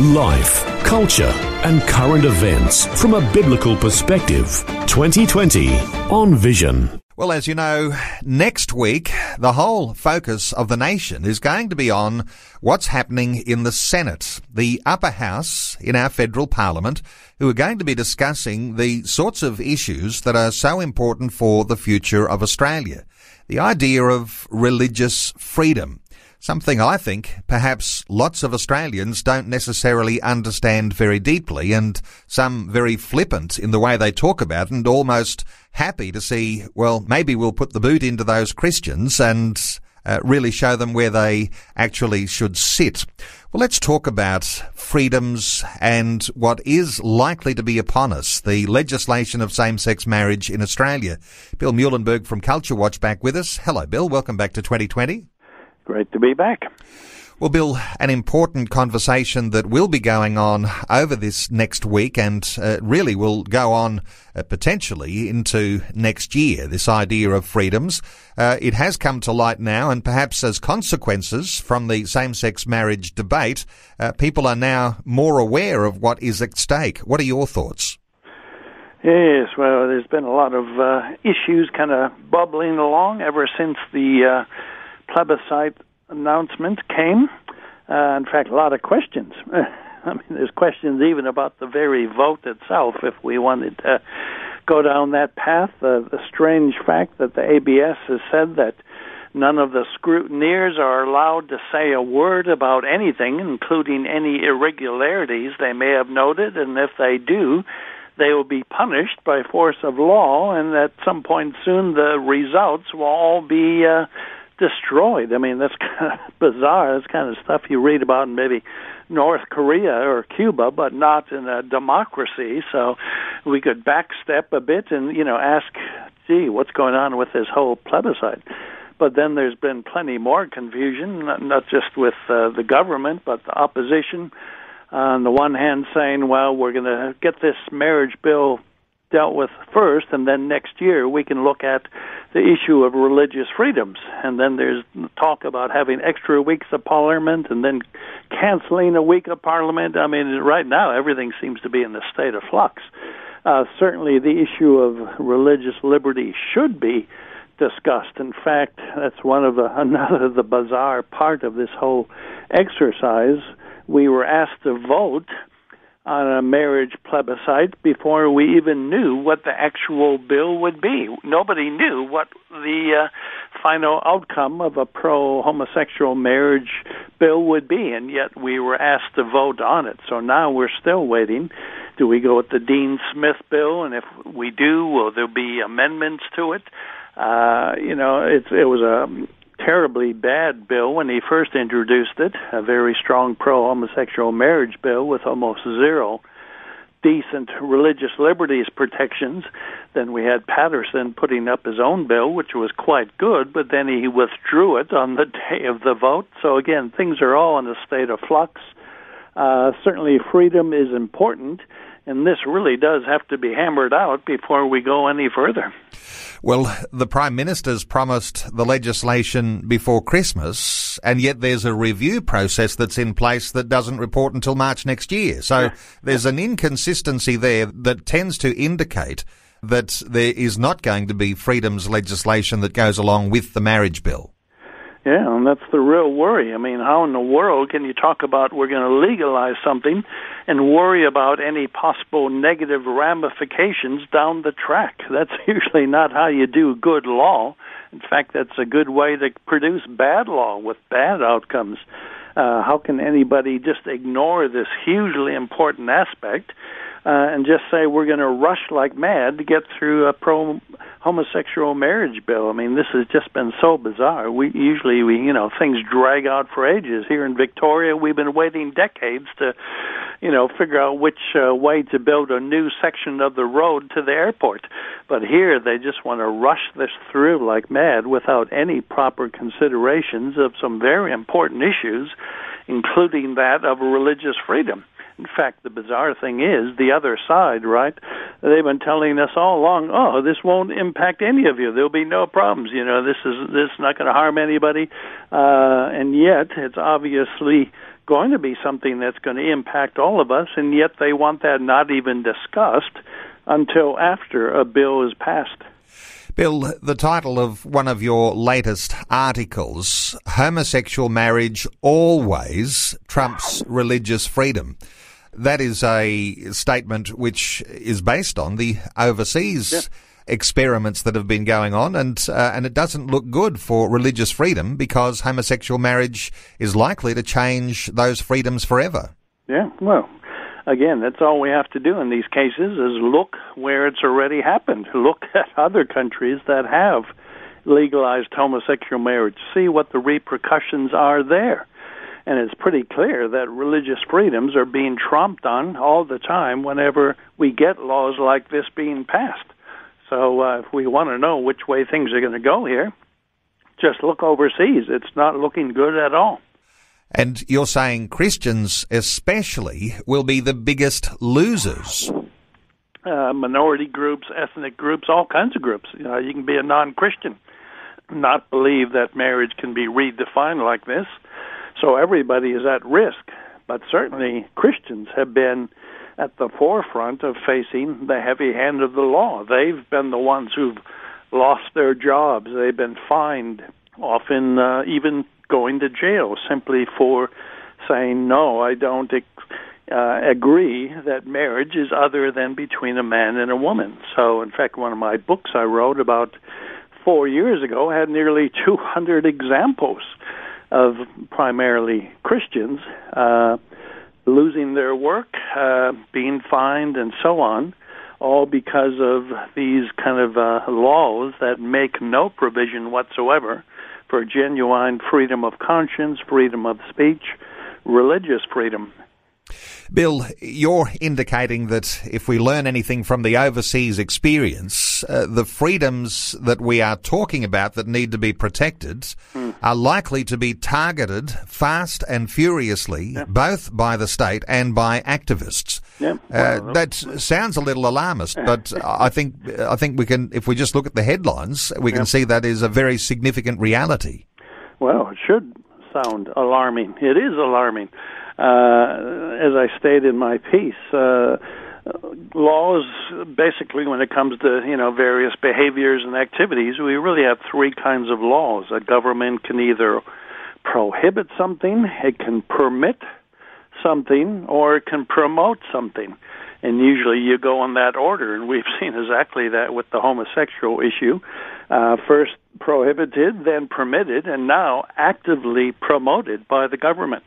Life, culture, and current events from a biblical perspective. 2020 on Vision. Well, as you know, next week, the whole focus of the nation is going to be on what's happening in the Senate, the upper house in our federal parliament, who are going to be discussing the sorts of issues that are so important for the future of Australia. The idea of religious freedom. Something I think perhaps lots of Australians don't necessarily understand very deeply and some very flippant in the way they talk about and almost happy to see, well, maybe we'll put the boot into those Christians and uh, really show them where they actually should sit. Well, let's talk about freedoms and what is likely to be upon us, the legislation of same-sex marriage in Australia. Bill Muehlenberg from Culture Watch back with us. Hello, Bill. Welcome back to 2020. Great to be back. Well, Bill, an important conversation that will be going on over this next week and uh, really will go on uh, potentially into next year, this idea of freedoms. Uh, it has come to light now, and perhaps as consequences from the same sex marriage debate, uh, people are now more aware of what is at stake. What are your thoughts? Yes, well, there's been a lot of uh, issues kind of bubbling along ever since the uh, plebiscite announcement came. Uh, in fact, a lot of questions. I mean, there's questions even about the very vote itself. If we wanted to go down that path, uh, the strange fact that the ABS has said that none of the scrutineers are allowed to say a word about anything, including any irregularities they may have noted, and if they do, they will be punished by force of law, and at some point soon the results will all be uh, destroyed. I mean, that's kind of bizarre. That's kind of stuff you read about in maybe North Korea or Cuba, but not in a democracy. So we could backstep a bit and, you know, ask, gee, what's going on with this whole plebiscite? But then there's been plenty more confusion, not, just with uh, the government, but the opposition. On the one hand, saying, well, we're going to get this marriage bill dealt with first, and then next year we can look at the issue of religious freedoms. And then there's talk about having extra weeks of Parliament and then canceling a week of Parliament. I mean, right now everything seems to be in a state of flux. Uh, certainly, the issue of religious liberty should be discussed. In fact, that's one of the another the bizarre part of this whole exercise. We were asked to vote on a marriage plebiscite before we even knew what the actual bill would be. Nobody knew what the uh, final outcome of a pro homosexual marriage bill would be, and yet we were asked to vote on it. So now we're still waiting. Do we go with the Dean Smith bill? And if we do, will there be amendments to it? Uh, you know, it's, it was a terribly bad bill when he first introduced it, a very strong pro homosexual marriage bill with almost zero decent religious liberties protections. Then we had Paterson putting up his own bill, which was quite good, but then he withdrew it on the day of the vote. So again, things are all in a state of flux. Uh, certainly, freedom is important, and this really does have to be hammered out before we go any further. Well, the Prime Minister's promised the legislation before Christmas, and yet there's a review process that's in place that doesn't report until March next year. So there's an inconsistency there that tends to indicate that there is not going to be freedoms legislation that goes along with the marriage bill. Yeah, and that's the real worry. I mean, how in the world can you talk about we're going to legalize something and worry about any possible negative ramifications down the track? That's usually not how you do good law. In fact, that's a good way to produce bad law with bad outcomes. Uh, how can anybody just ignore this hugely important aspect uh, and just say we're going to rush like mad to get through a pro homosexual marriage bill. I mean, this has just been so bizarre. We usually we you know things drag out for ages. Here in Victoria, we've been waiting decades to you know, figure out which uh, way to build a new section of the road to the airport. But here they just want to rush this through like mad without any proper considerations of some very important issues, including that of religious freedom. In fact, the bizarre thing is the other side, right? They've been telling us all along, "Oh, this won't impact any of you. There'll be no problems. You know, this is this is not going to harm anybody." Uh, and yet, it's obviously going to be something that's going to impact all of us, and yet they want that not even discussed until after a bill is passed. Bill, the title of one of your latest articles, Homosexual Marriage Always Trumps Religious Freedom that is a statement which is based on the overseas yeah. Experiments that have been going on, and uh, and it doesn't look good for religious freedom because homosexual marriage is likely to change those freedoms forever. Yeah, well, again, that's all we have to do in these cases is look where it's already happened. Look at other countries that have legalized homosexual marriage. See what the repercussions are there. And it's pretty clear that religious freedoms are being tromped on all the time whenever we get laws like this being passed. So uh, if we want to know which way things are going to go here, just look overseas. It's not looking good at all. And you're saying Christians, especially, will be the biggest losers. Uh, minority groups, ethnic groups, all kinds of groups. You, know, you can be a non Christian, not believe that marriage can be redefined like this, so everybody is at risk. But certainly Christians have been at the forefront of facing the heavy hand of the law. They've been the ones who've lost their jobs. They've been fined, often uh, even going to jail simply for saying, no, I don't uh, agree that marriage is other than between a man and a woman. So, in fact, one of my books I wrote about four years ago had nearly 200 examples of primarily Christians uh, losing their work, uh, being fined, and so on, all because of these kind of uh, laws that make no provision whatsoever for genuine freedom of conscience, freedom of speech, religious freedom. Bill, you're indicating that if we learn anything from the overseas experience, uh, the freedoms that we are talking about that need to be protected mm. are likely to be targeted fast and furiously, yeah. both by the state and by activists. Yeah. Uh, well, that sounds a little alarmist, but I think I think we can, if we just look at the headlines, we can see that is a very significant reality. Well, it should sound alarming. It is alarming as I stated in my piece, uh, laws basically when it comes to you know various behaviors and activities we really have three kinds of laws. A government can either prohibit something it can permit something or it can promote something. And usually you go in that order and we've seen exactly that with the homosexual issue. Uh, first prohibited then permitted and now actively promoted by the government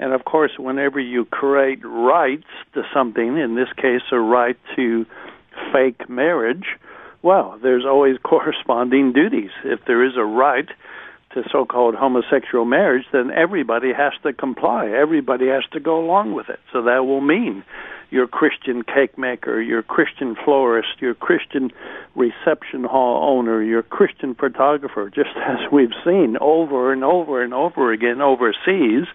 and of course, whenever you create rights to something, in this case, a right to fake marriage, well, there's always corresponding duties. If there is a right to so called homosexual marriage, then everybody has to comply. Everybody has to go along with it. So that will mean your Christian cake maker, your Christian florist, your Christian reception hall owner, your Christian photographer, just as we've seen over and over and over again overseas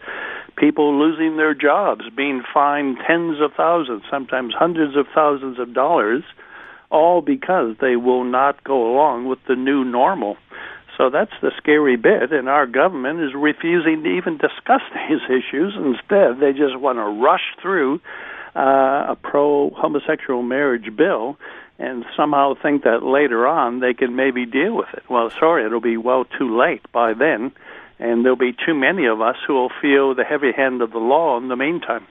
people losing their jobs, being fined tens of thousands, sometimes hundreds of thousands of dollars, all because they will not go along with the new normal. So that's the scary bit, and our government is refusing to even discuss these issues. Instead, they just want to rush through uh, a pro homosexual marriage bill and somehow think that later on they can maybe deal with it. Well, sorry, it'll be well too late by then and there'll be too many of us who will feel the heavy hand of the law in the meantime.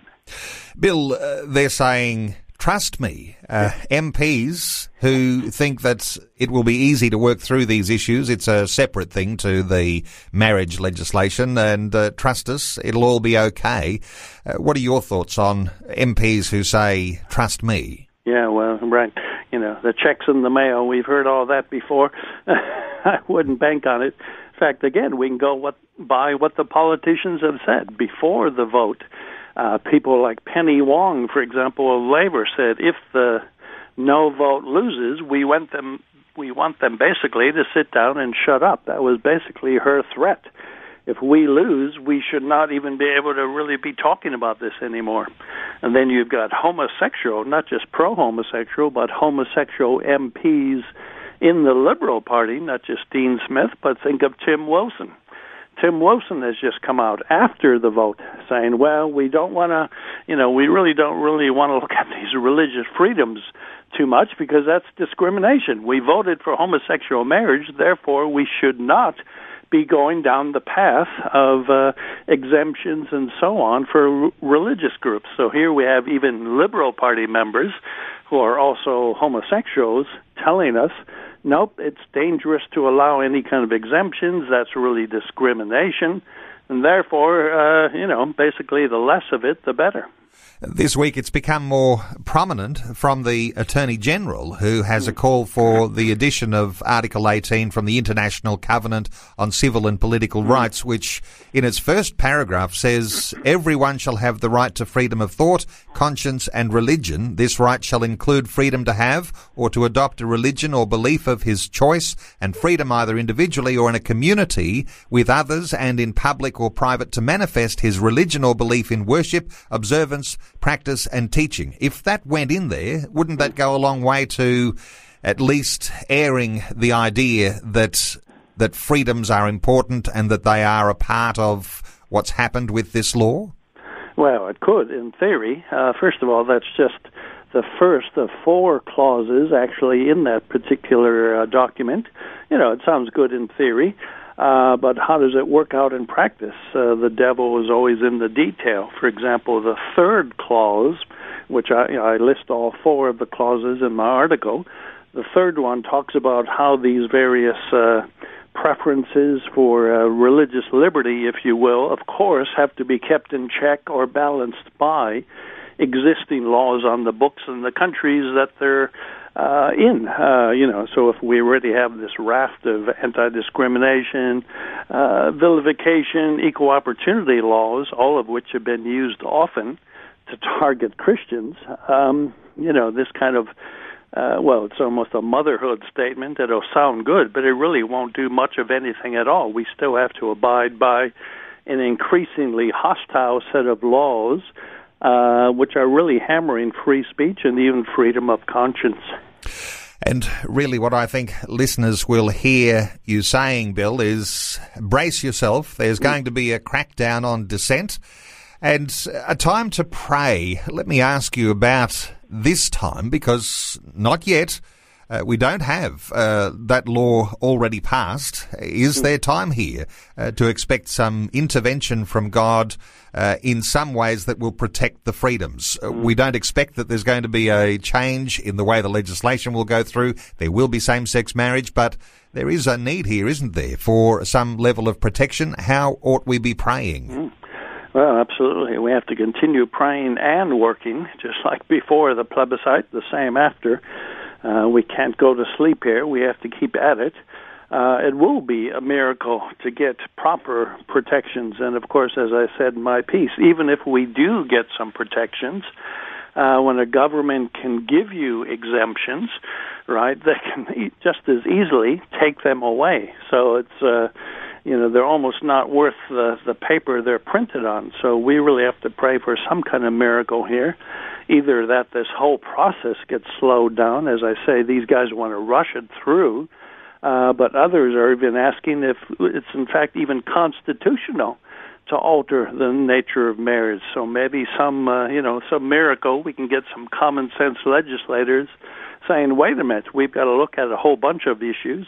Bill, uh, they're saying, trust me, uh, MPs who think that it will be easy to work through these issues, it's a separate thing to the marriage legislation, and uh, trust us, it'll all be okay. Uh, what are your thoughts on MPs who say, trust me? Yeah, well, right. You know, the checks in the mail, we've heard all that before. I wouldn't bank on it. In fact, again, we can go what, by what the politicians have said before the vote. Uh, people like Penny Wong, for example, of Labor, said if the no vote loses, we want them we want them basically to sit down and shut up. That was basically her threat. If we lose, we should not even be able to really be talking about this anymore. And then you've got homosexual, not just pro homosexual, but homosexual MPs in the Liberal Party, not just Dean Smith, but think of Tim Wilson. Tim Wilson has just come out after the vote saying, well, we don't want to, you know, we really don't really want to look at these religious freedoms too much because that's discrimination. We voted for homosexual marriage, therefore we should not be going down the path of uh, exemptions and so on for r- religious groups. So here we have even Liberal Party members who are also homosexuals telling us, nope, it's dangerous to allow any kind of exemptions. That's really discrimination. And therefore, uh, you know, basically the less of it, the better. This week it's become more prominent from the Attorney General, who has a hmm. call for the addition of Article 18 from the International Covenant on Civil and Political hmm. Rights, which in its first paragraph says everyone shall have the right to freedom of thought, conscience and religion. This right shall include freedom to have or to adopt a religion or belief of his choice and freedom either individually or in a community with others and in public or private to manifest his religion or belief in worship, observance, practice and teaching. If that went in there, wouldn't that go a long way to at least airing the idea that that freedoms are important and that they are a part of what's happened with this law? Well, it could, in theory. Uh, first of all, that's just the first of four clauses actually in that particular uh, document. You know, it sounds good in theory. Uh, but how does it work out in practice? Uh, the devil is always in the detail. For example, the third clause, which I, you know, I list all four of the clauses in my article, the third one talks about how these various uh, preferences for uh, religious liberty, if you will, of course, have to be kept in check or balanced by existing laws on the books in the countries that they're uh, in. Uh, you know, so if we already have this raft of anti-discrimination, uh, vilification, equal opportunity laws, all of which have been used often to target Christians, um, you know, this kind of uh, well, it's almost a motherhood statement. It'll sound good, but it really won't do much of anything at all. We still have to abide by an increasingly hostile set of laws uh, which are really hammering free speech and even freedom of conscience. And really, what I think listeners will hear you saying, Bill, is brace yourself. There's mm. going to be a crackdown on dissent and a time to pray. Let me ask you about this time because not yet. Uh, we don't have uh, that law already passed. Is there time here uh, to expect some intervention from God uh, in some ways that will protect the freedoms? Uh, we don't expect that there's going to be a change in the way the legislation will go through. There will be same-sex marriage, but there is a need here, isn't there, for some level of protection? How ought we be praying? Mm. Well, absolutely. We have to continue praying and working, just like before the plebiscite, the same after. Uh, we can't go to sleep here. We have to keep at it. Uh, it will be a miracle to get proper protections. And of course, as I said in my piece, even if we do get some protections, uh, when a government can give you exemptions, right, they can just as easily take them away. So it's, uh, you know, they're almost not worth the, the paper they're printed on. So we really have to pray for some kind of miracle here either that this whole process gets slowed down, as I say, these guys want to rush it through, uh, but others are even asking if it's in fact even constitutional to alter the nature of marriage. So maybe some, uh, you know, some miracle we can get some common sense legislators saying, wait a minute, we've got to look at a whole bunch of issues.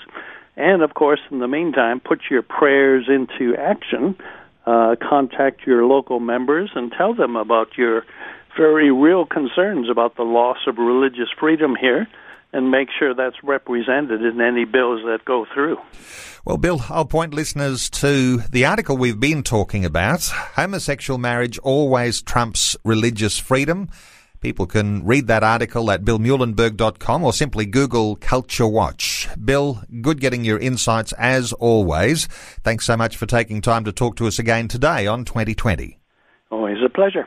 And of course, in the meantime, put your prayers into action. Uh, contact your local members and tell them about your very real concerns about the loss of religious freedom here and make sure that's represented in any bills that go through. Well, Bill, I'll point listeners to the article we've been talking about. Homosexual marriage always trumps religious freedom. People can read that article at billmuehlenberg.com or simply Google Culture Watch. Bill, good getting your insights as always. Thanks so much for taking time to talk to us again today on 2020. Always a pleasure.